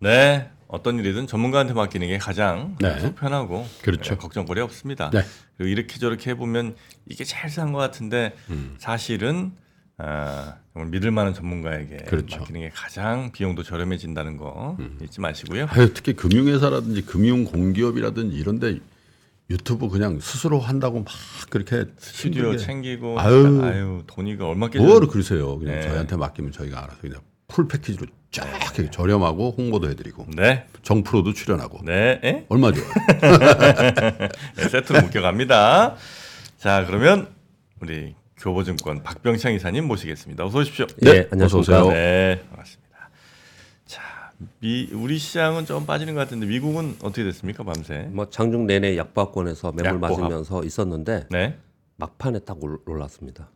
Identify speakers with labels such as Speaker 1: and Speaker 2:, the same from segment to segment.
Speaker 1: 네. 어떤 일이든 전문가한테 맡기는 게 가장
Speaker 2: 네.
Speaker 1: 속 편하고
Speaker 2: 그렇죠.
Speaker 1: 네, 걱정거리 없습니다.
Speaker 2: 네.
Speaker 1: 그리고 이렇게 저렇게 해보면 이게 제일 싼것 같은데
Speaker 2: 음.
Speaker 1: 사실은 아, 정말 믿을 만한 전문가에게
Speaker 2: 그렇죠. 음.
Speaker 1: 맡기는 게 가장 비용도 저렴해진다는 거 잊지 마시고요.
Speaker 2: 아유, 특히 금융회사라든지 금융 공기업이라든지 이런데 유튜브 그냥 스스로 한다고 막 그렇게
Speaker 1: 스튜디오
Speaker 2: 힘들게-
Speaker 1: 챙기고
Speaker 2: 아유.
Speaker 1: 아유, 돈이가 얼마 깨져
Speaker 2: 뭐를 그러세요. 그냥
Speaker 1: 네.
Speaker 2: 저희한테 맡기면 저희가 알아서 그냥 풀 패키지로 쫙 이렇게 저렴하고 홍보도 해드리고
Speaker 1: 네,
Speaker 2: 정프로도 출연하고
Speaker 1: 네, 에?
Speaker 2: 얼마 좋아요.
Speaker 1: 네, 세트로 묶여갑니다. 자, 그러면 우리 교보증권 박병창 이사님 모시겠습니다. 어서 오십시오.
Speaker 2: 네,
Speaker 3: 예, 안녕하십니까.
Speaker 2: 어서 오세요.
Speaker 1: 네, 반갑습니다. 자, 미, 우리 시장은 좀 빠지는 것 같은데 미국은 어떻게 됐습니까, 밤새?
Speaker 3: 뭐 장중 내내 약보합권에서 매물
Speaker 1: 약보합.
Speaker 3: 맞으면서 있었는데
Speaker 1: 네,
Speaker 3: 막판에 딱 올- 올랐습니다.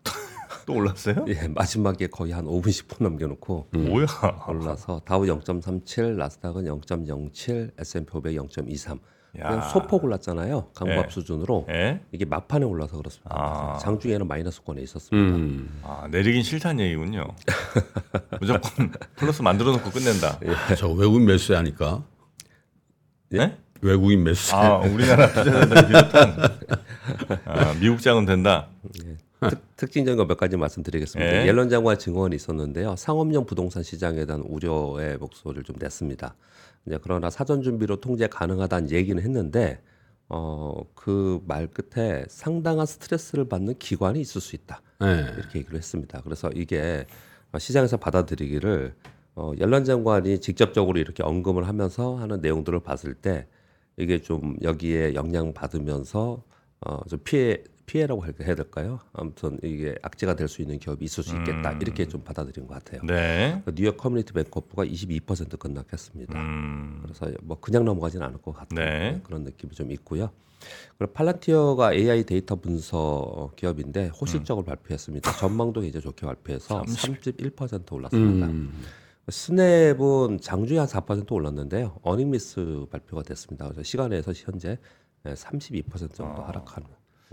Speaker 1: 또 올랐어요?
Speaker 3: 예, 마지막에 거의 한 5분 10분 남겨놓고
Speaker 1: 뭐야?
Speaker 3: 올라서 다우 0.37, 나스닥은 0.07, S&P 500 0.23.
Speaker 1: 야.
Speaker 3: 그냥 소폭 올랐잖아요. 강보합
Speaker 1: 예.
Speaker 3: 수준으로
Speaker 1: 예?
Speaker 3: 이게 막판에 올라서 그렇습니다.
Speaker 1: 아.
Speaker 3: 장중에는 마이너스권에 있었습니다.
Speaker 2: 음.
Speaker 1: 아, 내리긴 싫다는 얘기군요. 무조건 플러스 만들어 놓고 끝낸다.
Speaker 2: 아, 저 외국인 매수세 하니까
Speaker 1: 네?
Speaker 2: 외국인 매수세.
Speaker 1: 아, 우리나라 투자자들 비롯한 아, 미국장은 된다.
Speaker 3: 특, 특징적인 거몇 가지 말씀드리겠습니다.
Speaker 1: 예.
Speaker 3: 옐런 장관 증언이 있었는데요. 상업용 부동산 시장에 대한 우려의 목소리를 좀 냈습니다. 이제 그러나 사전 준비로 통제 가능하다는 얘기는 했는데 어, 그 말 끝에 상당한 스트레스를 받는 기관이 있을 수 있다.
Speaker 2: 네.
Speaker 3: 이렇게 얘기를 했습니다. 그래서 이게 시장에서 받아들이기를 어, 옐런 장관이 직접적으로 이렇게 언급을 하면서 하는 내용들을 봤을 때 이게 좀 여기에 영향 받으면서 어, 좀 피해 피해라고 할- 해야 될까요? 아무튼 이게 악재가 될 수 있는 기업이 있을 수 있겠다 이렇게 좀 받아들인 것 같아요.
Speaker 1: 네.
Speaker 3: 뉴욕 커뮤니티 뱅코프가 22% 급락했습니다.
Speaker 1: 음,
Speaker 3: 그래서 뭐 그냥 넘어가지는 않을 것 같은
Speaker 1: 네.
Speaker 3: 그런 느낌이 좀 있고요. 그리고 팔란티어가 AI 데이터 분석 기업인데
Speaker 1: 음.
Speaker 3: 호실적으로 발표했습니다. 전망도 이제 좋게 발표해서 31% 올랐습니다.
Speaker 2: 음.
Speaker 3: 스냅은 장주에 한 4% 올랐는데요. 어닝미스 발표가 됐습니다. 그래서 시간에서 현재 32% 정도 하락하는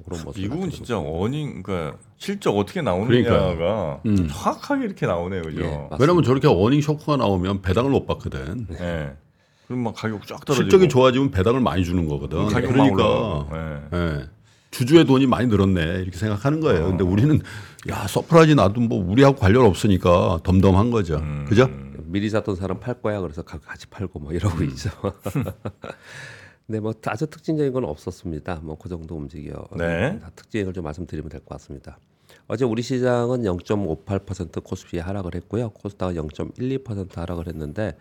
Speaker 3: 그런 모습.
Speaker 1: 아. 미국은 진짜 어닝 그러니까 실적 어떻게 나오느냐가
Speaker 2: 그러니까요. 음.
Speaker 1: 정확하게 이렇게 나오네요, 그죠?
Speaker 3: 예.
Speaker 2: 왜냐면 저렇게 어닝 쇼크가 나오면 배당을 못 받거든.
Speaker 1: 예. 그럼 막 가격 쫙 떨어지고
Speaker 2: 실적이 좋아지면 배당을 많이 주는 거거든.
Speaker 1: 가격만
Speaker 2: 그러니까.
Speaker 1: 예.
Speaker 2: 예. 주주의 돈이 많이 늘었네 이렇게 생각하는 거예요. 근데 우리는 야 surprise 나도 뭐 우리하고 관련 없으니까 덤덤한 거죠.
Speaker 1: 음.
Speaker 2: 그죠?
Speaker 3: 미리 샀던 사람 팔 거야 그래서 가- 같이 팔고 뭐 이러고 있죠. 네, 뭐 아주 특징적인 건 없었습니다. 뭐 그 정도 움직여.
Speaker 1: 네.
Speaker 3: 다 특징을 좀 말씀드리면 될 것 같습니다. 어제 우리 시장은 0.58% 코스피 하락을 했고요. 코스닥은 0.12% 하락을 했는데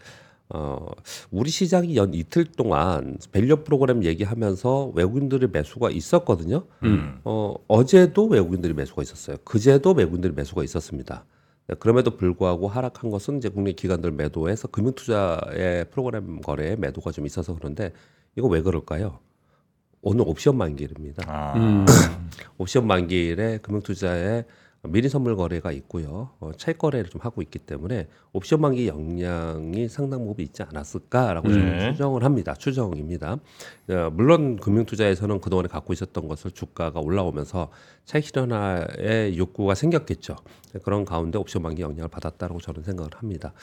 Speaker 3: 어, 우리 시장이 연 이틀 동안 value 프로그램 얘기하면서 외국인들의 매수가 있었거든요.
Speaker 1: 음.
Speaker 3: 어, 어제도 외국인들이 매수가 있었어요. 그제도 외국인들이 매수가 있었습니다. 네, 그럼에도 불구하고 하락한 것은 이제 국내 기관들 매도해서 금융투자의 프로그램 거래에 매도가 좀 있어서 그런데 이거 왜 그럴까요? 오늘 옵션 만기일입니다.
Speaker 1: 아.
Speaker 2: 음.
Speaker 3: 옵션 만기일에 금융투자에 미리 선물 거래가 있고요. 어, 차익 거래를 좀 하고 있기 때문에 옵션 만기 영향이 상당 부분 있지 않았을까라고 좀
Speaker 1: 네.
Speaker 3: 추정을 합니다. 추정입니다. 어, 물론 금융투자에서는 그동안에 갖고 있었던 것을 주가가 올라오면서 차익 실현화의 욕구가 생겼겠죠. 그런 가운데 옵션 만기 영향을 받았다고 저는 생각을 합니다.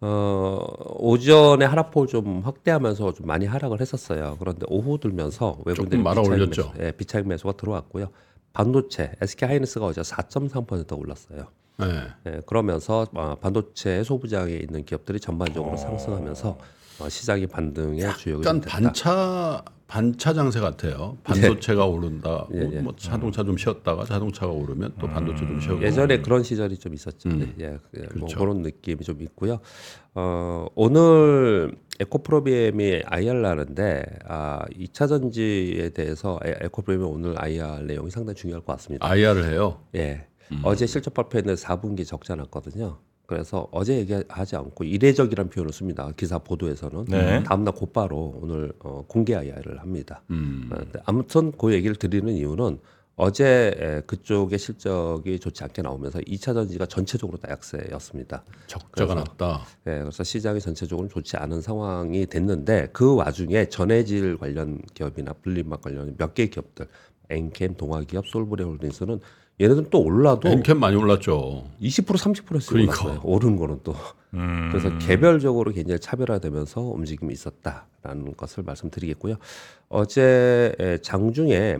Speaker 3: 어, 오전에 하락폭을 좀 확대하면서 좀 많이 하락을 했었어요. 그런데 오후 들면서 외국인들이
Speaker 2: 조금 말아 올렸죠.
Speaker 3: 예, 비차익 매수가 들어왔고요. 반도체 SK 하이닉스가 어제 4.3% 올랐어요.
Speaker 2: 네.
Speaker 3: 예, 그러면서 어, 반도체 소부장에 있는 기업들이 전반적으로 상승하면서 어, 시장의 반등의 주역이
Speaker 2: 약간
Speaker 3: 됐다.
Speaker 2: 반차 반차 장세 같아요. 반도체가 오른다.
Speaker 3: 예, 예.
Speaker 2: 뭐 자동차 좀 쉬었다가 자동차가 오르면 또 반도체 좀 쉬고.
Speaker 3: 예전에 그런 시절이 좀 있었죠.
Speaker 2: 음.
Speaker 3: 네, 예, 예, 뭐
Speaker 2: 그렇죠.
Speaker 3: 그런 느낌이 좀 있고요. 어, 오늘 에코프로비엠이 IR 나는데 아, 2차 전지에 대해서 에- 에코프로비엠 오늘 IR 내용이 상당히 중요할 것 같습니다.
Speaker 2: IR을 해요.
Speaker 3: 예.
Speaker 2: 음.
Speaker 3: 어제 실적 발표했는데 4분기 적자 났거든요. 그래서 어제 얘기하지 않고 이례적이라는 표현을 씁니다. 기사 보도에서는
Speaker 1: 네.
Speaker 3: 다음날 곧바로 오늘 어, 공개 IR을 합니다.
Speaker 2: 음.
Speaker 3: 어, 아무튼 그 얘기를 드리는 이유는 어제 에, 그쪽의 실적이 좋지 않게 나오면서 2차 전지가 전체적으로 다 약세였습니다.
Speaker 2: 적자가 났다.
Speaker 3: 예, 그래서 시장이 전체적으로 좋지 않은 상황이 됐는데 그 와중에 전해질 관련 기업이나 분리막 관련 몇 개 기업들, 엔캠, 동아기업, 솔브레 홀딩스는 얘네들은 또 올라도
Speaker 2: 엔캠 많이 올랐죠.
Speaker 3: 20% 30%씩
Speaker 2: 그러니까.
Speaker 3: 올랐어요. 오르는 거는 또.
Speaker 1: 음.
Speaker 3: 그래서 개별적으로 굉장히 차별화되면서 움직임이 있었다라는 것을 말씀드리겠고요. 어제 에, 장중에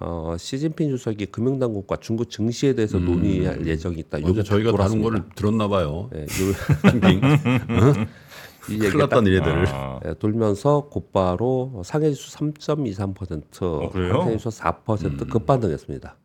Speaker 3: 어, 시진핑 주석이 금융당국과 중국 증시에 대해서 논의할 예정이 있다.
Speaker 2: 어제 저희가
Speaker 3: 돌았습니다.
Speaker 2: 거를 들었나 봐요.
Speaker 3: 예, 요,
Speaker 2: 핑핑.
Speaker 3: 이
Speaker 2: 큰일
Speaker 3: 딱
Speaker 2: 났다는 얘들.
Speaker 1: 아,
Speaker 3: 예, 돌면서 곧바로 상해지수 3.23%,
Speaker 1: 어?
Speaker 3: 한해지수 4% 급반등했습니다.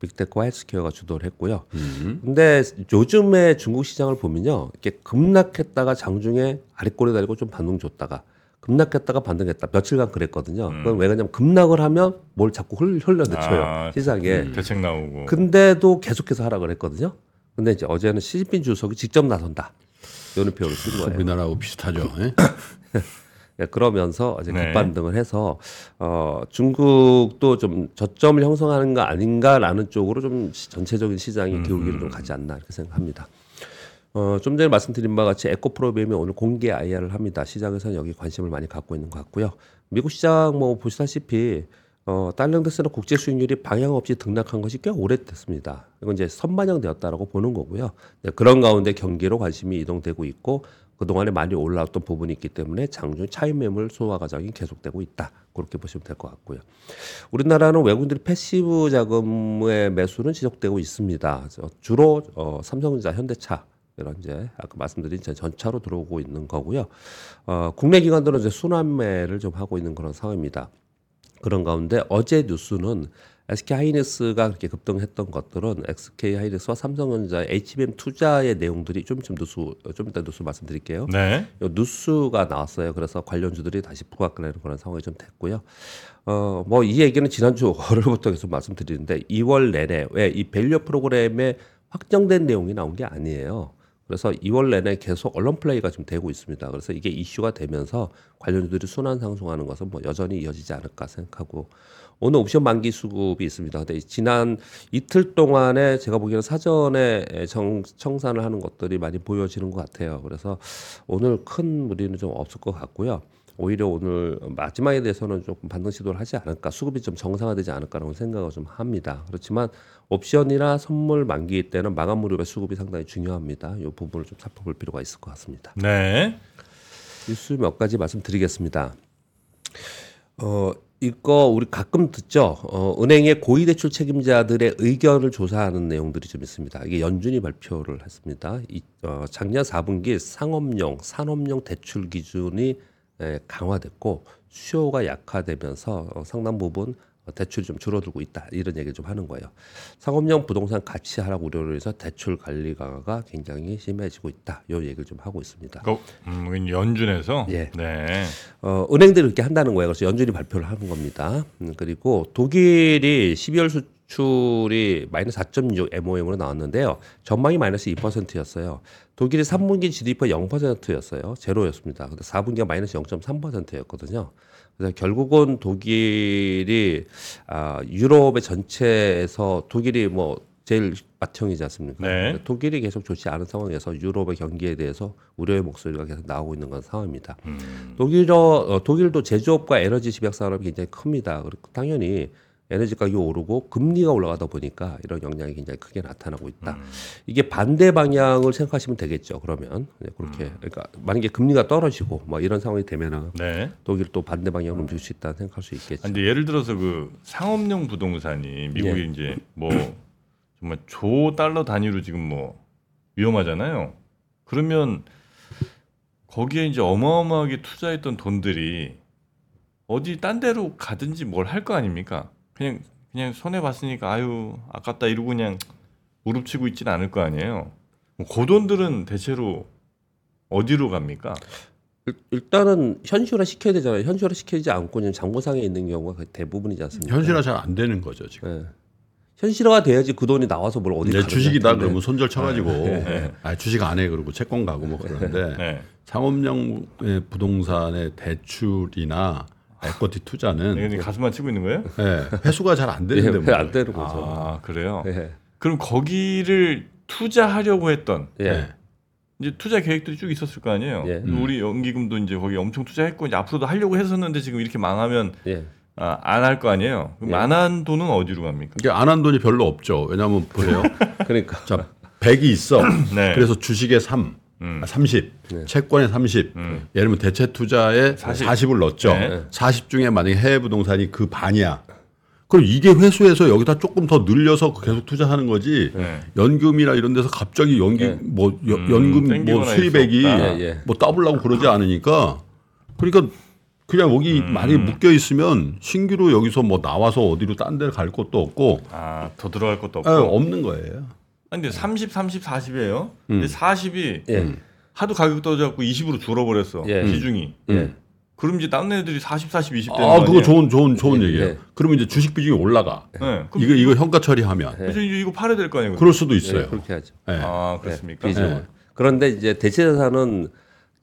Speaker 3: 빅테크와 헬스케어가 주도를 했고요.
Speaker 2: 음.
Speaker 3: 근데 요즘에 중국 시장을 보면요, 이렇게 급락했다가 장중에 아랫골에 달리고 좀 반등 줬다가 급락했다가 반등했다 며칠간 그랬거든요. 그건 왜 그러냐면 급락을 하면 뭘 자꾸 흘, 흘려내쳐요
Speaker 1: 아,
Speaker 3: 시장에.
Speaker 1: 대책 나오고.
Speaker 3: 근데도 계속해서 하락을 했거든요. 근데 이제 어제는 시진핑 주석이 직접 나선다. 이런 표현을 쓴 거예요.
Speaker 2: 우리나라하고 비슷하죠. 예?
Speaker 3: 예, 그러면서
Speaker 1: 네.
Speaker 3: 급반등을 해서 어, 중국도 좀 저점을 형성하는 거 아닌가라는 쪽으로 좀 시- 전체적인 시장의 기울기를 좀 가지 않나 이렇게 생각합니다. 어, 좀 전에 말씀드린 바와 같이 에코프로비엠이 오늘 공개 IR을 합니다. 시장에서는 여기 관심을 많이 갖고 있는 것 같고요. 미국 시장 뭐 보시다시피 어, 달러인덱스는 국제 수익률이 방향 없이 등락한 것이 꽤 오래됐습니다. 이건 이제 선반영되었다라고 보는 거고요. 네, 그런 가운데 경기로 관심이 이동되고 있고 그동안에 많이 올라왔던 부분이 있기 때문에 장중 차익 매물 소화 과정이 계속되고 있다. 그렇게 보시면 될 것 같고요. 우리나라는 외국인들이 passive 자금의 매수는 지속되고 있습니다. 저- 주로 어, 삼성전자, 현대차 이런 이제 아까 말씀드린 전차로 들어오고 있는 거고요. 어, 국내 기관들은 이제 순환매를 좀 하고 있는 그런 상황입니다. 그런 가운데 어제 뉴스는 SK 하이닉스가 그렇게 급등했던 것들은 SK 하이닉스와 삼성전자 HBM 투자의 내용들이 좀좀 뉴스 좀 이따 뉴스 말씀드릴게요.
Speaker 1: 네.
Speaker 3: 요 뉴스가 나왔어요. 그래서 관련주들이 다시 부각되는 그런 상황이 좀 됐고요. 어, 뭐 이 얘기는 지난주 월요일부터 계속 말씀드리는데 2월 내내 왜 이 value 프로그램에 확정된 내용이 나온 게 아니에요. 그래서 2월 내내 계속 언론 플레이가 좀 되고 있습니다. 그래서 이게 이슈가 되면서 관련주들이 순환 상승하는 것은 뭐 여전히 이어지지 않을까 생각하고 오늘 옵션 만기 수급이 있습니다. 근데 지난 이틀 동안에 제가 보기에는 사전에 정, 청산을 하는 것들이 많이 보여지는 것 같아요. 그래서 오늘 큰 무리는 좀 없을 것 같고요. 오히려 오늘 마지막에 대해서는 조금 반등 시도를 하지 않을까 수급이 좀 정상화되지 않을까라는 생각을 좀 합니다. 그렇지만 옵션이나 선물 만기 때는 마감 무렵의 수급이 상당히 중요합니다. 이 부분을 좀 살펴볼 필요가 있을 것 같습니다.
Speaker 1: 네.
Speaker 3: 뉴스 몇 가지 말씀드리겠습니다. 어, 이거 우리 가끔 듣죠. 어, 은행의 고위 대출 책임자들의 의견을 조사하는 내용들이 좀 있습니다. 이게 연준이 발표를 했습니다. 이, 어, 작년 4분기 상업용, 산업용 대출 기준이 에, 강화됐고 수요가 약화되면서 어, 상당 부분 어, 대출이 좀 줄어들고 있다 이런 얘기를 좀 하는 거예요. 상업용 부동산 가치 하락 우려로 해서 대출 관리 강화가 굉장히 심해지고 있다. 이 얘기를 좀 하고 있습니다.
Speaker 1: 그 음, 연준에서.
Speaker 3: 예.
Speaker 1: 네.
Speaker 3: 어, 은행들이 그렇게 한다는 거예요. 그래서 연준이 발표를 하는 겁니다. 음, 그리고 독일이 12월 수 출이 마이너스 4.6 MOM으로 나왔는데요. 전망이 마이너스 2%였어요. 독일이 3분기 GDP가 0%였어요. 제로였습니다. 근데 4분기가 마이너스 0.3%였거든요. 그래서 결국은 독일이 아, 유럽의 전체에서 독일이 뭐 제일 맏형이지 않습니까?
Speaker 1: 네.
Speaker 3: 독일이 계속 좋지 않은 상황에서 유럽의 경기에 대해서 우려의 목소리가 계속 나오고 있는 건 상황입니다.
Speaker 1: 음.
Speaker 3: 독일어 어, 독일도 제조업과 에너지 집약 산업이 굉장히 큽니다. 그리고 당연히 에너지 가격이 오르고 금리가 올라가다 보니까 이런 영향이 굉장히 크게 나타나고 있다.
Speaker 1: 음.
Speaker 3: 이게 반대 방향을 생각하시면 되겠죠. 그러면 네, 그렇게
Speaker 1: 음.
Speaker 3: 그러니까 만약에 금리가 떨어지고 뭐 이런 상황이 되면은
Speaker 1: 네.
Speaker 3: 독일 또 반대 방향으로 움직일 수 있다 생각할 수 있겠죠.
Speaker 1: 아, 근데 예를 들어서 그 상업용 부동산이 미국이
Speaker 3: 예.
Speaker 1: 이제 뭐 정말 조 달러 단위로 지금 뭐 위험하잖아요. 그러면 거기에 이제 어마어마하게 투자했던 돈들이 어디 딴 데로 가든지 뭘 할 거 아닙니까? 그냥 그냥 손해 봤으니까 아유 아깝다 이러고 그냥 무릎치고 있지는 않을 거 아니에요. 뭐그 돈들은 대체로 어디로 갑니까?
Speaker 3: 일- 일단은 현실화 시켜야 되잖아요. 현실화 시키지 않고 그냥 장부상에 있는 경우가 대부분이지 않습니까?
Speaker 2: 현실화 잘 안 되는 거죠 지금.
Speaker 3: 예. 현실화가 돼야지 그 돈이 나와서 뭘 어디
Speaker 2: 내 주식이다. 그러면 손절 쳐가지고 아, 주식 안 해 그러고 채권 가고 뭐 그러는데
Speaker 1: 네.
Speaker 2: 상업용 부동산의 대출이나 에쿼티 투자는
Speaker 1: 이게 가슴만 치고 있는 거예요?
Speaker 2: 예, 회수가 잘 안 되는데
Speaker 3: 예,
Speaker 2: 뭐.
Speaker 3: 안 되는 거죠.
Speaker 1: 아 그래요?
Speaker 3: 예.
Speaker 1: 그럼 거기를 투자하려고 했던
Speaker 3: 예.
Speaker 2: 예.
Speaker 1: 이제 투자 계획들이 쭉 있었을 거 아니에요.
Speaker 3: 예.
Speaker 1: 우리 연기금도 이제 거기 엄청 투자했고 이제 앞으로도 하려고 했었는데 지금 이렇게 망하면
Speaker 3: 예.
Speaker 1: 아, 안 할 거 아니에요. 그럼
Speaker 3: 예.
Speaker 1: 안한 돈은 어디로 갑니까?
Speaker 2: 이게 안 한 돈이 별로 없죠. 왜냐하면 보세요.
Speaker 3: 그러니까
Speaker 2: 자, 100이 있어.
Speaker 1: 네.
Speaker 2: 그래서 주식에 3,
Speaker 1: 음.
Speaker 2: 아, 30,
Speaker 3: 네.
Speaker 2: 채권에 30.
Speaker 1: 음.
Speaker 2: 예를 들면 대체 투자에
Speaker 1: 40.
Speaker 2: 40. 을 넣었죠.
Speaker 1: 네.
Speaker 2: 40 중에 만약에 해외 부동산이 그 반이야. 그럼 이게 회수해서 여기다 조금 더 늘려서 계속 투자하는 거지.
Speaker 1: 네.
Speaker 2: 연금이나 이런 데서 갑자기 연기
Speaker 3: 네.
Speaker 2: 뭐 여-
Speaker 1: 음,
Speaker 2: 연금 뭐
Speaker 1: 땡기거나
Speaker 2: 수입액이.
Speaker 3: 예, 예.
Speaker 2: 뭐 더블라고 그러지 않으니까 그러니까 그냥 여기
Speaker 1: 음.
Speaker 2: 많이 묶여 있으면 신규로 여기서 뭐 나와서 어디로 딴 데 갈 것도 없고
Speaker 1: 아, 더 들어갈 것도 없고.
Speaker 2: 아, 없는 거예요.
Speaker 1: 아니, 근데 30, 30, 40이에요.
Speaker 2: 음.
Speaker 1: 근데 40이
Speaker 3: 예.
Speaker 1: 하도 가격 떨어져갖고 20으로 줄어버렸어.
Speaker 3: 예.
Speaker 1: 비중이.
Speaker 3: 예.
Speaker 1: 그럼 이제 다른 애들이 40, 40, 20 되는
Speaker 2: 아,
Speaker 1: 거
Speaker 2: 그거
Speaker 1: 아니에요?
Speaker 2: 좋은 좋은 좋은
Speaker 3: 예,
Speaker 2: 얘기예요.
Speaker 3: 예.
Speaker 2: 그러면 이제 주식 비중이 올라가.
Speaker 1: 네. 그럼
Speaker 2: 이거 이거 현가 처리하면
Speaker 1: 그래서 이제 이거 팔아야 될 거 아니에요?
Speaker 2: 그럴 수도
Speaker 3: 예,
Speaker 2: 있어요.
Speaker 3: 그렇게 하죠.
Speaker 2: 예.
Speaker 1: 아, 그렇습니까?
Speaker 3: 비중은.
Speaker 2: 네.
Speaker 3: 그런데 이제 대체 자산은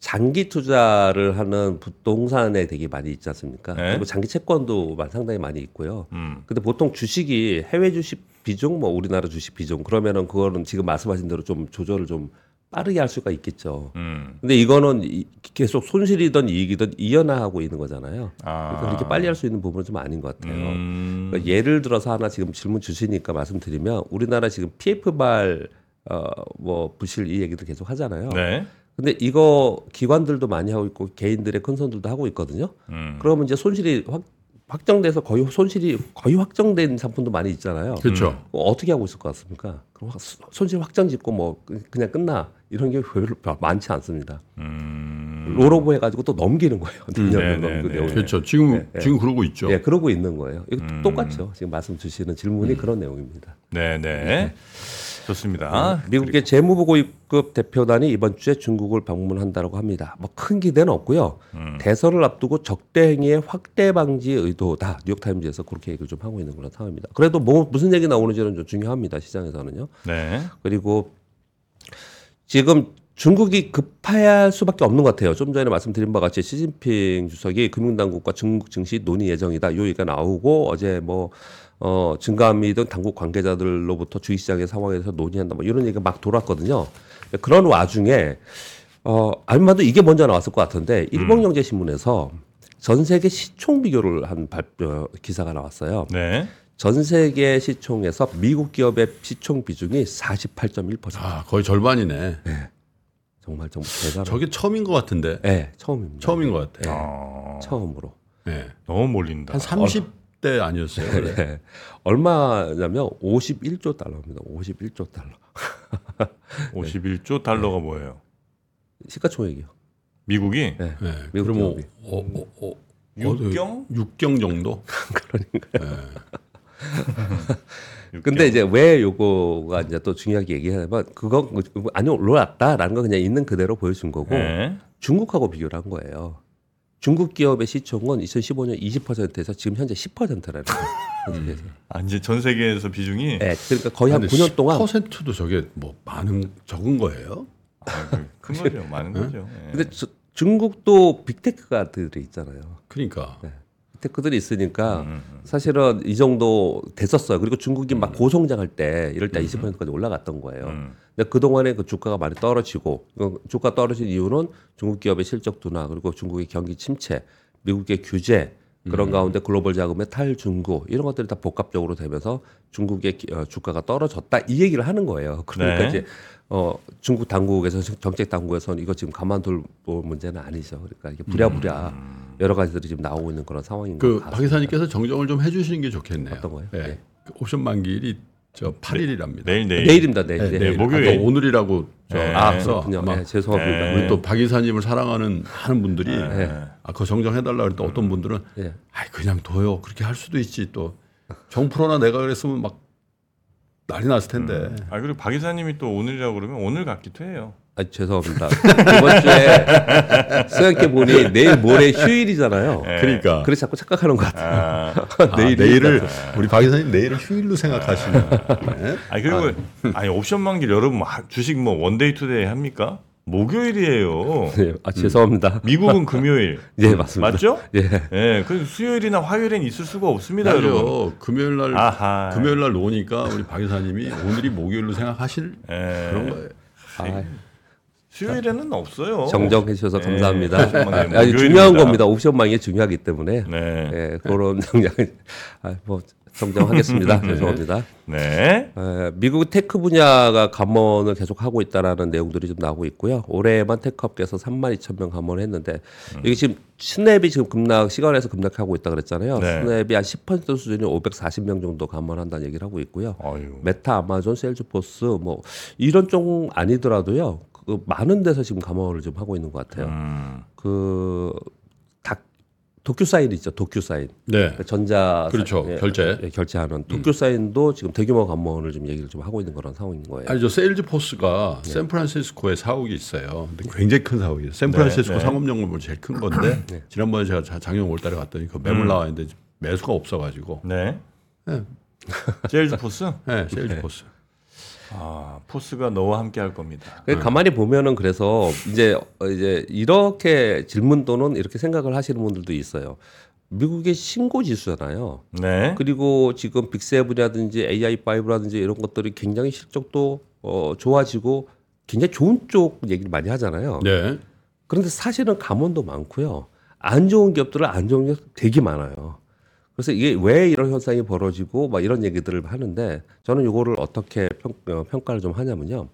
Speaker 3: 장기 투자를 하는 부동산에 되게 많이 있지 않습니까?
Speaker 1: 네.
Speaker 3: 그리고 장기 채권도 마- 상당히 많이 있고요.
Speaker 1: 음.
Speaker 3: 근데 보통 주식이 해외 주식 비중, 뭐 우리나라 주식 비중 그러면은 그거는 지금 말씀하신 대로 좀 조절을 좀 빠르게 할 수가 있겠죠.
Speaker 1: 음.
Speaker 3: 근데 이거는 이- 계속 손실이든 이익이든 이연화하고 있는 거잖아요.
Speaker 1: 아.
Speaker 3: 그러니까 그렇게 빨리 할 수 있는 부분은 좀 아닌 것 같아요.
Speaker 1: 음.
Speaker 3: 그러니까 예를 들어서 하나 지금 질문 주시니까 말씀드리면 우리나라 지금 PF발 어뭐 부실 이 얘기도 계속 하잖아요.
Speaker 1: 네.
Speaker 3: 근데 이거 기관들도 많이 하고 있고 개인들의 큰 손들도 하고 있거든요.
Speaker 1: 음.
Speaker 3: 그러면 이제 손실이 확, 확정돼서 거의 손실이 거의 확정된 상품도 많이 있잖아요.
Speaker 2: 그렇죠.
Speaker 3: 그거 어떻게 하고 있을 것 같습니까? 그럼 확- 손실 확정 짓고 뭐 그- 그냥 끝나 이런 게 별로 많지 않습니다.
Speaker 1: 음.
Speaker 3: 롤오버 해가지고 또 넘기는 거예요.
Speaker 1: 네,
Speaker 3: 내년을
Speaker 1: 네,
Speaker 3: 넘기고
Speaker 1: 네.
Speaker 3: 내후에.
Speaker 2: 그렇죠. 지금
Speaker 3: 네, 네.
Speaker 2: 지금 그러고 있죠.
Speaker 3: 예, 그러고 있는 거예요. 이거
Speaker 1: 음.
Speaker 3: 똑같죠. 지금 말씀 주시는 질문이 그런 내용입니다.
Speaker 1: 네, 네. 좋습니다.
Speaker 3: 미국의 재무보고급 대표단이 이번 주에 중국을 방문한다고 합니다. 뭐 큰 기대는 없고요.
Speaker 1: 음.
Speaker 3: 대선을 앞두고 적대 행위의 확대 방지 의도다. 뉴욕타임즈에서 그렇게 얘기를 좀 하고 있는 그런 상황입니다. 그래도 뭐 무슨 얘기 나오는지는 좀 중요합니다. 시장에서는요.
Speaker 1: 네.
Speaker 3: 그리고 지금 중국이 급해야 할 수밖에 없는 것 같아요. 좀 전에 말씀드린 바와 같이 시진핑 주석이 금융당국과 중국 증시 논의 예정이다. 요 얘기가 나오고 어제 뭐 어, 증감이든 당국 관계자들로부터 주식시장의 상황에 대해서 논의한다. 뭐 이런 얘기가 막 돌았거든요. 그런 와중에 어, 아마도 이게 먼저 나왔을 것 같은데 일본경제신문에서 전 세계 시총 비교를 한 발표 기사가 나왔어요.
Speaker 1: 네.
Speaker 3: 전 세계 시총에서 미국 기업의 시총 비중이 48.1%.
Speaker 2: 아, 거의 절반이네.
Speaker 3: 정말 좀 대단한.
Speaker 2: 저게 처음인 것 같은데.
Speaker 3: 네, 처음입니다.
Speaker 2: 처음인 것 같아.
Speaker 1: 어,
Speaker 3: 처음으로.
Speaker 2: 네.
Speaker 1: 너무 몰린다.
Speaker 2: 한 30대 아니었어요. 그래.
Speaker 3: 네. 얼마냐면 51조 달러입니다. 51조 달러.
Speaker 1: 51조 달러가 뭐예요?
Speaker 3: 시가총액이요.
Speaker 1: 미국이
Speaker 3: 네.
Speaker 2: 네.
Speaker 3: 미국
Speaker 2: 그러면
Speaker 3: 기업이.
Speaker 2: 어, 어, 어,
Speaker 1: 육경?
Speaker 2: 육경 정도?
Speaker 3: 근데 이제 왜 요거가 이제 또 중요하게 얘기하면 그거 아니 올랐다라는 거 그냥 있는 그대로 보여준 거고
Speaker 1: 네.
Speaker 3: 중국하고 비교를 한 거예요. 중국 기업의 시총은 2015년 20%에서 지금 현재 10%라는 거예요.
Speaker 1: 아, 이제 전 세계에서 비중이
Speaker 3: 네, 그러니까 거의 한
Speaker 2: 근데
Speaker 3: 9년 동안
Speaker 2: 10%도 저게 뭐 많은 적은 거예요?
Speaker 1: 아, 그- 큰 거죠. 많은 거죠. 예.
Speaker 3: 근데 저- 중국도 빅테크가 들이 있잖아요.
Speaker 2: 그러니까
Speaker 3: 빅 테크들이 있으니까
Speaker 1: 음,
Speaker 3: 사실은 이 정도 됐었어요. 그리고 중국이 막 고성장할 때 이럴 때 20%까지 올라갔던 거예요.
Speaker 1: 음.
Speaker 3: 근데 그 동안에 그 주가가 많이 떨어지고 그 주가 떨어진 이유는 중국 기업의 실적 둔화 그리고 중국의 경기 침체, 미국의 규제 그런 가운데 글로벌 자금의 탈중구 이런 것들이 다 복합적으로 되면서 중국의 기- 어, 주가가 떨어졌다 이 얘기를 하는 거예요. 그러니까
Speaker 1: 네.
Speaker 3: 이제 어, 중국 당국에서 정책 당국에서는 이거 지금 가만둘 문제는 아니죠. 그러니까 이게 부랴부랴 여러 가지들이 지금 나오고 있는 그런 상황인
Speaker 2: 것그
Speaker 3: 같습니다.
Speaker 2: 박 이사님께서 정정을 좀 해주시는 게 좋겠네요.
Speaker 3: 어떤 거요?
Speaker 2: 예.
Speaker 3: 네.
Speaker 2: 그 옵션 만기일이 저 8일이랍니다.
Speaker 1: 내일 내일.
Speaker 3: 내일입니다. 내일.
Speaker 2: 네,
Speaker 3: 내일.
Speaker 1: 네, 목요일.
Speaker 2: 오늘이라고 저
Speaker 1: 네.
Speaker 3: 아,
Speaker 2: 그래서
Speaker 3: 그렇군요.
Speaker 2: 아마
Speaker 3: 네, 죄송합니다.
Speaker 1: 네.
Speaker 2: 우리 또 박 이사님을 사랑하는 하는 분들이
Speaker 1: 네.
Speaker 2: 아, 그거 정정해달라 그랬더니 어떤 분들은
Speaker 3: 예.
Speaker 2: 아 그냥 둬요. 그렇게 할 수도 있지 또 정프로나 내가 그랬으면 막 난리 났을 텐데.
Speaker 1: 아 그리고 박 이사님이 또 오늘이라고 그러면 오늘 같기도 해요.
Speaker 3: 아, 죄송합니다. 이번 주에 생각해 보니 내일 모레 휴일이잖아요.
Speaker 1: 예.
Speaker 2: 그러니까
Speaker 3: 그래서 자꾸 착각하는 것 같아요.
Speaker 1: 아,
Speaker 2: 아,
Speaker 3: 내일이
Speaker 2: 내일을 우리 박 이사님 내일을 휴일로 생각하시네. 네.
Speaker 1: 아 그리고 아니 옵션 만기 여러분 주식 뭐 one day two day 합니까? 목요일이에요.
Speaker 3: 네, 아, 죄송합니다.
Speaker 1: 미국은 금요일.
Speaker 3: 예, 맞습니다.
Speaker 1: 맞죠?
Speaker 3: 예.
Speaker 1: 예, 그 수요일이나 화요일엔 있을 수가 없습니다, 여러분.
Speaker 2: 맞아요. 금요일 날
Speaker 1: 아하.
Speaker 2: 금요일 날 노니까 우리 박 이사님이 오늘이 목요일로 생각하실
Speaker 1: 예.
Speaker 2: 그런 거예요.
Speaker 3: 아,
Speaker 1: 수요일에는 없어요.
Speaker 3: 정정해 주셔서
Speaker 1: 네,
Speaker 3: 감사합니다. 아, 아주
Speaker 1: 목요일입니다.
Speaker 3: 중요한 겁니다. 옵션만기 중요하기 때문에
Speaker 1: 네.
Speaker 3: 예, 그런 영향을 아, 뭐 정정하겠습니다. 죄송합니다.
Speaker 1: 네.
Speaker 3: 에, 미국 tech 분야가 감원을 계속 하고 있다라는 내용들이 좀 나오고 있고요. 올해만 tech업계에서 3만 2천 명 감원했는데 이게 지금 스냅이 지금 급락 시간에서 급락하고 있다 그랬잖아요.
Speaker 1: 네.
Speaker 3: 스냅이 한 10% 수준이 540명 정도 감원한다는 얘기를 하고 있고요.
Speaker 1: 아유.
Speaker 3: 메타, 아마존, 세일즈포스 뭐 이런 쪽 아니더라도요. 그 많은 데서 지금 감원을 좀 하고 있는 것 같아요.
Speaker 1: 음.
Speaker 3: 그 다, 도큐 사인 있죠. 도큐 사인.
Speaker 2: 네.
Speaker 3: 전자
Speaker 2: 그렇죠.
Speaker 3: 사-
Speaker 2: 결제.
Speaker 3: 예, 결제하는 도쿄 사인도 지금 대규모 감원을 좀 얘기를 좀 하고 있는 그런 상황인 거예요.
Speaker 2: 아니 저 세일즈포스가 샌프란시스코에 사옥이 있어요. 근데 굉장히 큰 사옥이에요. 샌프란시스코
Speaker 1: 네, 네.
Speaker 2: 상업용물 제일 큰 건데 지난번에 제가 자- 작년 올달에 갔더니 그 매물 나와 있는데 매수가 없어가지고
Speaker 1: 네.
Speaker 2: 네.
Speaker 1: 제일즈 포스?
Speaker 2: 네, 세일즈포스.
Speaker 1: 아, force가 너와 함께 할 겁니다.
Speaker 3: 그 가만히 보면은 그래서 이제 어, 이제 이렇게 질문 또는 이렇게 생각을 하시는 분들도 있어요. 미국의 신고 지수잖아요.
Speaker 1: 네.
Speaker 3: 그리고 지금 Big Seven이라든지 AI5라든지 이런 것들이 굉장히 실적도 어, 좋아지고 굉장히 좋은 쪽 얘기를 많이 하잖아요.
Speaker 2: 네.
Speaker 3: 그런데 사실은 감원도 많고요. 안 좋은 기업들은 안 좋은 기업 되게 많아요. 그래서 이게 왜 이런 현상이 벌어지고 막 이런 얘기들을 하는데 저는 이거를 어떻게 평, 어, 평가를 좀 하냐면요.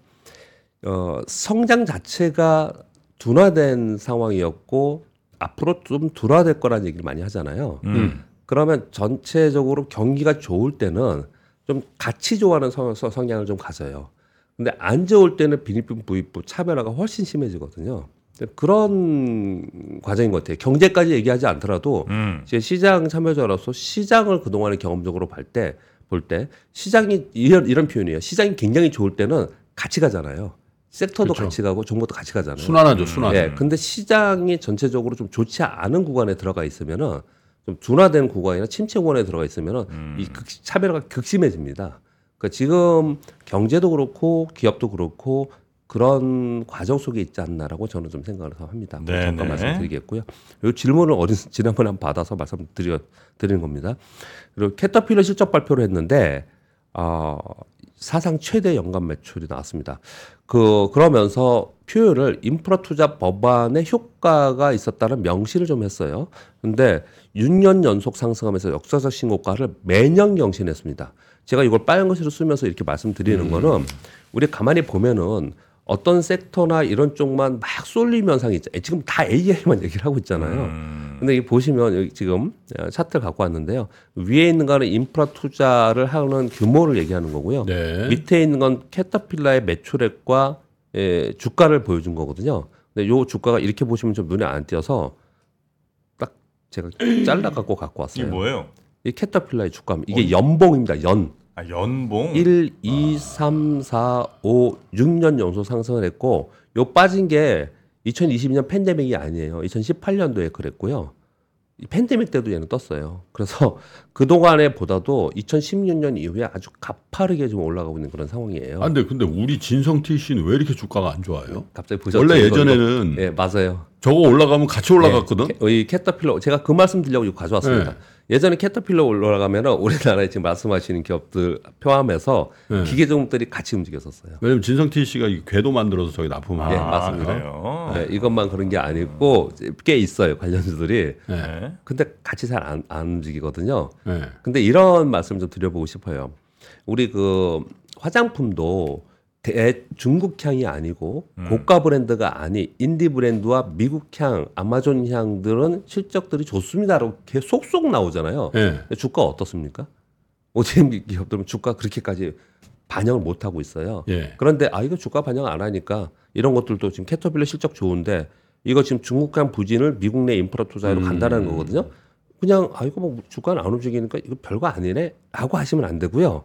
Speaker 3: 어, 성장 자체가 둔화된 상황이었고 앞으로 좀 둔화될 거라는 얘기를 많이 하잖아요.
Speaker 1: 음.
Speaker 3: 그러면 전체적으로 경기가 좋을 때는 좀 같이 좋아하는 성, 성- 성향을 좀 가져요. 근데 안 좋을 때는 비립분 부입부 차별화가 훨씬 심해지거든요. 그런 과정인 것 같아요. 경제까지 얘기하지 않더라도
Speaker 1: 음.
Speaker 3: 제 시장 참여자로서 시장을 그동안의 경험적으로 볼 때 볼 때 시장이 이런 이런 표현이에요. 시장이 굉장히 좋을 때는 같이 가잖아요. 섹터도
Speaker 2: 그렇죠.
Speaker 3: 같이 가고 정보도 같이 가잖아요.
Speaker 2: 순환하죠, 순환.
Speaker 3: 예, 근데 시장이 전체적으로 좀 좋지 않은 구간에 들어가 있으면은 좀 둔화된 구간이나 침체 구간에 들어가 있으면은 이 극, 차별화가 극심해집니다. 그러니까 지금 경제도 그렇고 기업도 그렇고 그런 과정 속에 있지 않나라고 저는 좀 생각을 합니다. 뭐
Speaker 1: 네,
Speaker 3: 잠깐
Speaker 1: 네.
Speaker 3: 말씀드리겠고요. 이 질문을 어디서 지난번에 한번 받아서 말씀드려 드리는 겁니다. 그리고 캐터필러 실적 발표를 했는데 어, 사상 최대 연간 매출이 나왔습니다. 그 그러면서 표현을 인프라 투자 법안의 효과가 있었다는 명시를 좀 했어요. 근데 6년 연속 상승하면서 역사적 신고가를 매년 경신했습니다. 제가 이걸 빨간 글씨로 쓰면서 이렇게 말씀드리는 거는 우리 가만히 보면은 어떤 섹터나 이런 쪽만 막 쏠림 현상이 있죠. 지금 다 AI만 얘기를 하고 있잖아요.
Speaker 1: 음.
Speaker 3: 근데 이 보시면 여기 지금 어, 차트를 갖고 왔는데요. 위에 있는 거는 인프라 투자를 하는 규모를 얘기하는 거고요.
Speaker 2: 네.
Speaker 3: 밑에 있는 건 캐터필라의 매출액과 예, 주가를 보여준 거거든요. 근데 요 주가가 이렇게 보시면 좀 눈에 안 띄어서 딱 제가 잘라 갖고 갖고
Speaker 1: 이게
Speaker 3: 왔어요.
Speaker 1: 뭐예요?
Speaker 3: 이 캐터필라의 주가입니다. 이게 연봉입니다. 연.
Speaker 1: 아, 연봉.
Speaker 3: 1, 2, 3, 4, 5, 6년 연속 상승을 했고 요 빠진 게 2022년 팬데믹이 아니에요. 2018년도에 그랬고요. 이 팬데믹 때도 얘는 떴어요. 그래서 그동안에 보다도 2016년 이후에 아주 가파르게 좀 올라가고 있는 그런 상황이에요.
Speaker 2: 아, 근데 근데 우리 진성 TC는 왜 이렇게 주가가 안 좋아요?
Speaker 3: 갑자기 보셨죠?
Speaker 2: 원래
Speaker 3: 이거,
Speaker 2: 예전에는
Speaker 3: 이거. 예, 맞아요.
Speaker 2: 저거 올라가면 같이 올라갔거든.
Speaker 3: 예, 캐- 이 캐터필러 제가 그 말씀 드리려고 이거 가져왔습니다.
Speaker 2: 네.
Speaker 3: 예전에 캐터필러 올라가면은 우리나라에 지금 말씀하시는 기업들 포함해서
Speaker 2: 네.
Speaker 3: 기계 종목들이 같이 움직였었어요.
Speaker 2: 왜냐면 진성 TC가 이 궤도 만들어서 저기 납품하고.
Speaker 3: 예,
Speaker 1: 아,
Speaker 3: 맞습니다. 네, 이것만 그런 게 아니고 꽤 있어요 관련주들이.
Speaker 2: 네.
Speaker 1: 네.
Speaker 3: 근데 같이 잘 안 안 움직이거든요.
Speaker 2: 네.
Speaker 3: 근데 이런 말씀 좀 드려보고 싶어요. 우리 그 화장품도 대 중국향이 아니고 고가 브랜드가 아닌 인디 브랜드와 미국향, 아마존 향들은 실적들이 좋습니다라고 계속 속속 나오잖아요.
Speaker 2: 네.
Speaker 3: 주가 어떻습니까? ODM 기업들은 주가 그렇게까지 반영을 못 하고 있어요.
Speaker 2: 예.
Speaker 3: 그런데 아 이거 주가 반영 안 하니까 이런 것들도 지금 캐터필러 실적 좋은데 이거 지금 중국간 부진을 미국 내 인프라 투자로 간다는 거거든요. 그냥 아 이거 뭐 주가는 안 움직이니까 이거 별거 아니네라고 하시면 안 되고요.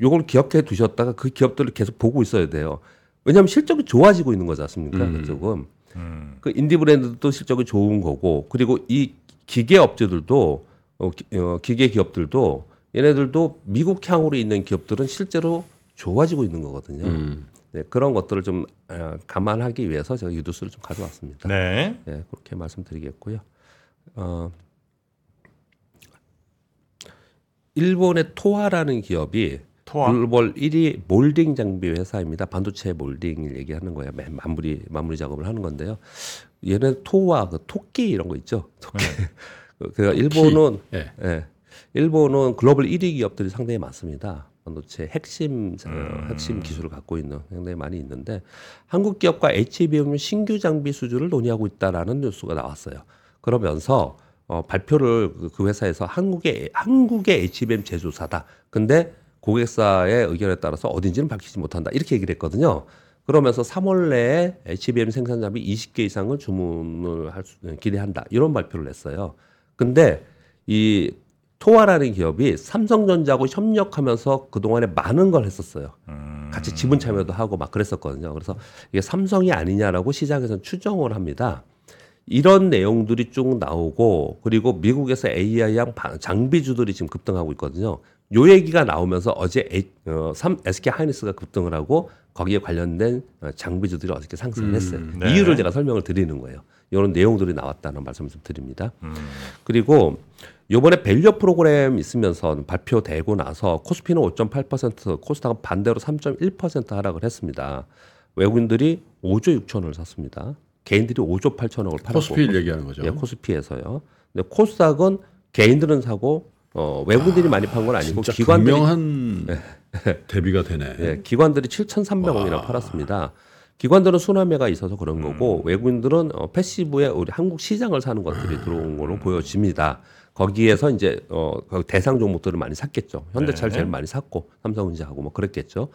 Speaker 3: 요걸 기억해 두셨다가 그 기업들을 계속 보고 있어야 돼요. 왜냐하면 실적이 좋아지고 있는 거지 않습니까? 그쪽은
Speaker 1: 음.
Speaker 3: 그 인디 브랜드도 실적이 좋은 거고 그리고 이 기계 업체들도 어, 기, 어, 기계 기업들도 얘네들도 미국 향으로 있는 기업들은 실제로 좋아지고 있는 거거든요.
Speaker 2: 음.
Speaker 3: 네, 그런 것들을 좀 어, 감안하기 위해서 제가 유두스를 좀 가져왔습니다.
Speaker 1: 네.
Speaker 3: 네, 그렇게 말씀드리겠고요. 어, 일본의 토하라는 기업이
Speaker 1: 토아.
Speaker 3: 글로벌 1위 몰딩 장비 회사입니다. 반도체 몰딩을 얘기하는 거예요. 맨 마무리 마무리 작업을 하는 건데요. 얘는 토와 그 토끼 이런 거 있죠. 토끼. 그- 그 일본은
Speaker 2: 예.
Speaker 3: 예. 일본은 글로벌 1위 기업들이 상당히 많습니다. 반도체 핵심 어, 핵심 기술을 갖고 있는 상당히 많이 있는데 한국 기업과 HBM 신규 장비 수주를 논의하고 있다라는 뉴스가 나왔어요. 그러면서 어, 발표를 그- 그 회사에서 한국의 한국의 HBM 제조사다. 근데 고객사의 의견에 따라서 어딘지는 밝히지 못한다. 이렇게 얘기를 했거든요. 그러면서 3월 내에 HBM 생산 장비 20개 이상을 주문을 할 수, 기대한다. 이런 발표를 냈어요. 근데 이 토아라는 기업이 삼성전자하고 협력하면서 그동안에 많은 걸 했었어요. 같이 지분 참여도 하고 막 그랬었거든요. 그래서 이게 삼성이 아니냐라고 시장에서는 추정을 합니다. 이런 내용들이 쭉 나오고 그리고 미국에서 AI향 장비주들이 지금 급등하고 있거든요. 요 얘기가 나오면서 어제 A, 어, 삼, SK 하이닉스가 급등을 하고 거기에 관련된 어, 장비주들이 어저께 상승을 했어요.
Speaker 1: 네.
Speaker 3: 이유를 제가 설명을 드리는 거예요. 이런 내용들이 나왔다는 말씀을 좀 드립니다. 그리고 요번에 value 프로그램 있으면서 발표되고 나서 코스피는 5.8%, 코스닥은 반대로 3.1% 하락을 했습니다. 외국인들이 5조 6천을 샀습니다. 개인들이 5조 8천억을 팔았고
Speaker 2: 코스피를 얘기하는 거죠.
Speaker 3: 예, 코스피에서요. 근데 코스닥은 개인들은 사고 어, 외국인들이 많이 판 건 아니고 기관들이
Speaker 2: 분명한 대비가 되네.
Speaker 3: 예, 기관들이 7,300원이나 팔았습니다. 기관들은 순환매가 있어서 그런 거고 외국인들은 어, 패시브에 우리 한국 시장을 사는 것들이 들어온 걸로 보여집니다. 거기에서 이제 어, 그 대상 종목들을 많이 샀겠죠. 현대차를
Speaker 1: 네.
Speaker 3: 제일 많이 샀고 삼성전자하고 뭐 그랬겠죠.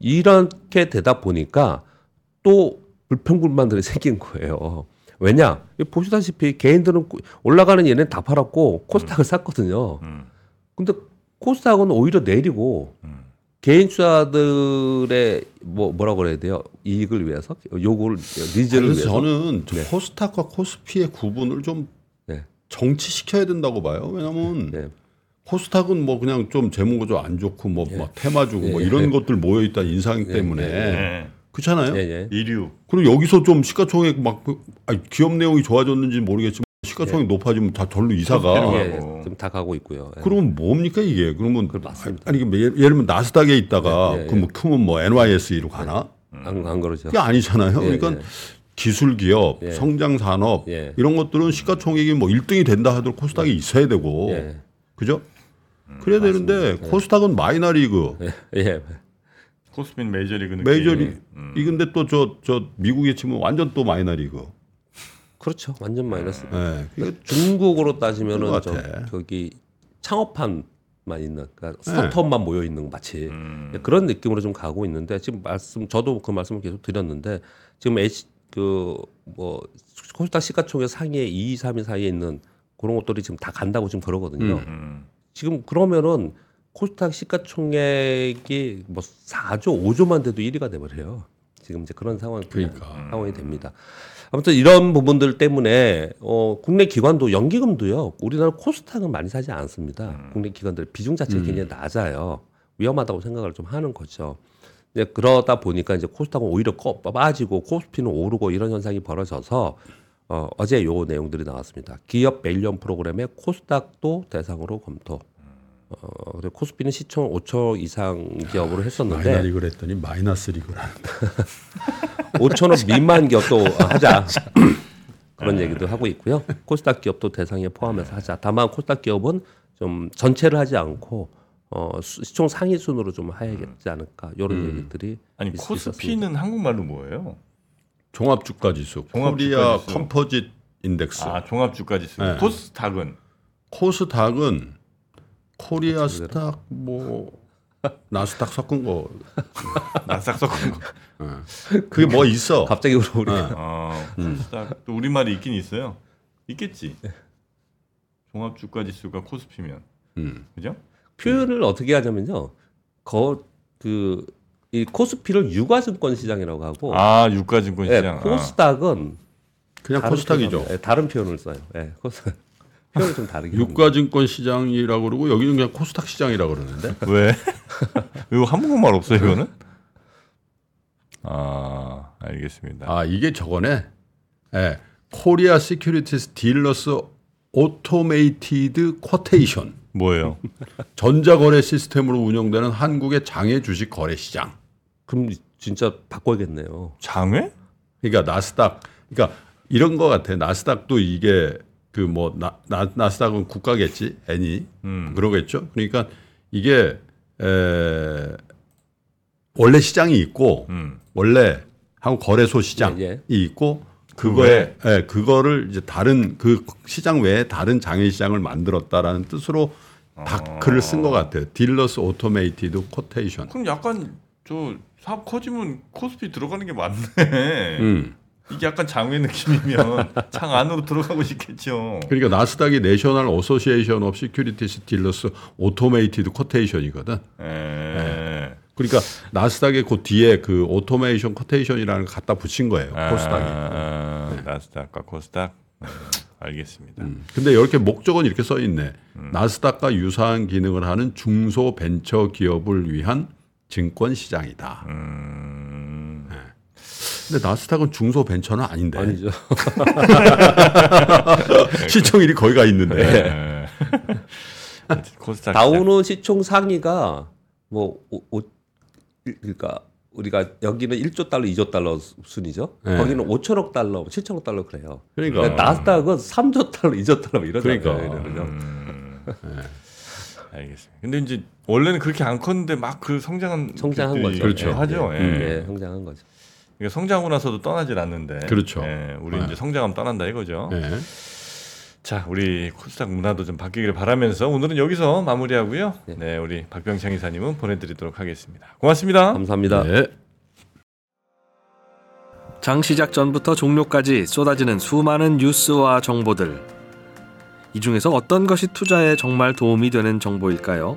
Speaker 3: 이렇게 되다 보니까 또 불평불만들이 생긴 거예요. 왜냐? 이 보시다시피 개인들은 꾸- 올라가는 얘는 다 팔았고 코스닥을 샀거든요.
Speaker 1: 음.
Speaker 3: 근데 코스닥은 오히려 내리고
Speaker 1: 음.
Speaker 3: 개인 투자들의 뭐 뭐라고 그래야 돼요? 이익을 위해서 요구를 needs를 위해서
Speaker 2: 저는 저 코스닥과 코스피의 구분을 좀
Speaker 3: 네.
Speaker 2: 정치시켜야 된다고 봐요. 왜냐하면
Speaker 3: 네.
Speaker 2: 코스닥은 뭐 그냥 좀 재무구조 안 좋고 뭐
Speaker 3: 예.
Speaker 2: 막 테마 주고 뭐 이런 것들 모여 있다 인상 때문에
Speaker 1: 네.
Speaker 2: 그렇잖아요.
Speaker 3: 예, 예.
Speaker 1: 이류.
Speaker 2: 그리고 여기서 좀 시가총액 막 그- 아니, 기업 내용이 좋아졌는지 모르겠지만 시가총액 높아지면 다 절로 이사가
Speaker 1: 코스피로
Speaker 3: 예, 다 가고 있고요. 예.
Speaker 2: 그러면 뭡니까 이게? 그러면
Speaker 3: 그 맞습니다.
Speaker 2: 아니 그 예를 예를 들면 나스닥에 있다가
Speaker 3: 예, 예,
Speaker 2: 그뭐 크면 뭐 NYSE로 가나?
Speaker 3: 안, 안 그러죠.
Speaker 2: 그게 아니잖아요.
Speaker 3: 예,
Speaker 2: 그러니까
Speaker 3: 예.
Speaker 2: 기술 기업,
Speaker 3: 예.
Speaker 2: 성장 산업
Speaker 3: 예.
Speaker 2: 이런 것들은 시가총액이 뭐 1등이 된다 하더라도 코스닥에 있어야 되고.
Speaker 3: 예.
Speaker 2: 그죠? 그래야 되는데 코스닥은 마이너리그,
Speaker 3: 예. 예.
Speaker 1: 코스피는 메이저리그 느낌.
Speaker 2: 메이저리
Speaker 1: 음.
Speaker 2: 이근데 또 저 저 미국에 치면 완전 또 마이너리그.
Speaker 3: 그렇죠. 완전 마이너스.
Speaker 2: 예. 그러니까
Speaker 3: 중국으로 따지면은 저. 저기 창업한 만 있는 그러니까 스타트업만 모여 있는 마치
Speaker 1: 음.
Speaker 3: 그런 느낌으로 좀 가고 있는데 지금 말씀 저도 그 말씀을 계속 드렸는데 지금 H 그뭐 코스닥 시가총액 상위에 2, 3위 사이에 있는 그런 것들이 지금 다 간다고 지금 그러거든요.
Speaker 1: 음.
Speaker 3: 지금 그러면은 코스닥 시가총액이 뭐 4조, 5조만 돼도 1위가 돼버려요. 지금 이제 그런 상황
Speaker 2: 그러니까.
Speaker 3: 상황이 됩니다. 아무튼 이런 부분들 때문에 어, 국내 기관도 연기금도요. 우리나라 코스닥은 많이 사지 않습니다. 국내 기관들 비중 자체가 굉장히 낮아요. 위험하다고 생각을 좀 하는 거죠. 네, 그러다 보니까 이제 코스닥은 오히려 꺼, 빠지고 코스피는 오르고 이런 현상이 벌어져서 어, 어제 요 내용들이 나왔습니다. 기업 밸류엄 프로그램에 코스닥도 대상으로 검토. 어, 코스피는 시총 5천 이상 기업으로 했었는데
Speaker 2: 마이너리그를 했더니 마이너스 리그라.
Speaker 3: 5천 원 미만 기업도 하자. 그런 얘기도 하고 있고요. 코스닥 기업도 대상에 포함해서 하자. 다만 코스닥 기업은 좀 전체를 하지 않고 어, 수- 시총 상위 순으로 좀 해야겠지 않을까. 이런 얘기들이
Speaker 1: 아니
Speaker 3: 있-
Speaker 1: 코스피는 한국말로 뭐예요?
Speaker 2: 종합주가 지수,
Speaker 1: 종합주가
Speaker 2: 코리아
Speaker 1: 지수.
Speaker 2: composite index.
Speaker 1: 아 종합주가지수.
Speaker 2: 네.
Speaker 1: 코스닥은
Speaker 2: 코스닥은 Korea stock 뭐 나스닥 섞은 거
Speaker 1: 나스닥 섞은 거.
Speaker 2: 그게 뭐 있어?
Speaker 3: 갑자기 우리
Speaker 1: 아 코스닥 또 우리말이 있긴 있어요. 있겠지. 종합 주가 지수가 코스피면
Speaker 2: 음.
Speaker 1: 그죠?
Speaker 3: 표현을 어떻게 하냐면요. 거그 이 코스피를 유가증권 시장이라고 하고
Speaker 1: 아 유가증권
Speaker 3: 예,
Speaker 1: 시장. 아.
Speaker 3: 코스닥은
Speaker 2: 그냥 코스닥이죠.
Speaker 3: 예, 다른 표현을 써요. 예, 코스 표현이 좀. 합니다.
Speaker 2: 유가증권 시장이라고 그러고 여기는 그냥 코스닥 시장이라고 그러는데.
Speaker 1: 왜? 이거 한국말 없어요 이거는? 아 알겠습니다.
Speaker 2: 아 이게 저거네. 예. Korea Securities Dealers Automated Quotation
Speaker 1: 뭐예요?
Speaker 2: 전자거래 시스템으로 운영되는 한국의 장외 주식 거래 시장.
Speaker 3: 그럼 진짜 바꿔야겠네요.
Speaker 1: 장외?
Speaker 2: 그러니까 나스닥 그러니까 이런 거 같아. 나스닥도 이게 그뭐 나스닥은 국가겠지. N이
Speaker 1: 음.
Speaker 2: 그러겠죠. 그러니까 이게 에 원래 시장이 있고
Speaker 1: 음.
Speaker 2: 원래 한국 거래소 시장이
Speaker 3: 예,
Speaker 2: 있고 그거에 예, 그거를 이제 다른 그 시장 외에 다른 장외 시장을 만들었다라는 뜻으로 닥을 쓴 것 같아요. Dealers Automated Quotation.
Speaker 1: 그럼 약간 저 사업 커지면 코스피 들어가는 게 맞네.
Speaker 2: 음.
Speaker 1: 이게 약간 장외 느낌이면 장 안으로 들어가고 싶겠죠.
Speaker 2: 그러니까 나스닥이 National Association of Securities Dealers Automated Quotation이거든.
Speaker 1: 에.
Speaker 2: 그러니까 나스닥의 그 뒤에 그 automation quotation이라는 걸 갖다 붙인 거예요. 코스닥이.
Speaker 1: 아, 나스닥과 코스닥. 네, 알겠습니다.
Speaker 2: 음. 근데 이렇게 목적은 이렇게 써 있네. 나스닥과 유사한 기능을 하는 중소 벤처 기업을 위한 증권 시장이다.
Speaker 1: 음.
Speaker 2: 근데 나스닥은 중소 벤처는 아닌데.
Speaker 3: 아니죠.
Speaker 2: 시청일이 거기 가 있는데.
Speaker 1: 네. 코스닥.
Speaker 3: 다우는 시총 상위가 뭐 오, 오, 그러니까 우리가 여기는 1조 달러, 2조 달러 순이죠.
Speaker 2: 네.
Speaker 3: 거기는 5천억 달러, 7천억 달러 그래요.
Speaker 2: 그러니까.
Speaker 3: 나스닥은 3조 달러, 2조 달러 뭐 이러잖아요.
Speaker 2: 그러니까.
Speaker 1: 음. 알겠습니다. 근데 이제 원래는 그렇게 안 컸는데 막 그 성장한
Speaker 3: 성장한 거죠.
Speaker 2: 그렇죠.
Speaker 1: 예, 하죠.
Speaker 3: 예,
Speaker 1: 예.
Speaker 3: 예, 성장한 거죠.
Speaker 1: 그러니까 성장하고 나서도 떠나질 않는데.
Speaker 2: 그렇죠.
Speaker 1: 예, 우리
Speaker 2: 네.
Speaker 1: 이제 성장하면 떠난다 이거죠.
Speaker 2: 네.
Speaker 1: 자, 우리 코스닥 문화도 좀 바뀌기를 바라면서 오늘은 여기서 마무리하고요. 네, 우리 박병창 이사님은 보내드리도록 하겠습니다. 고맙습니다.
Speaker 3: 감사합니다.
Speaker 2: 네.
Speaker 4: 장 시작 전부터 종료까지 쏟아지는 수많은 뉴스와 정보들. 이 중에서 어떤 것이 투자에 정말 도움이 되는 정보일까요?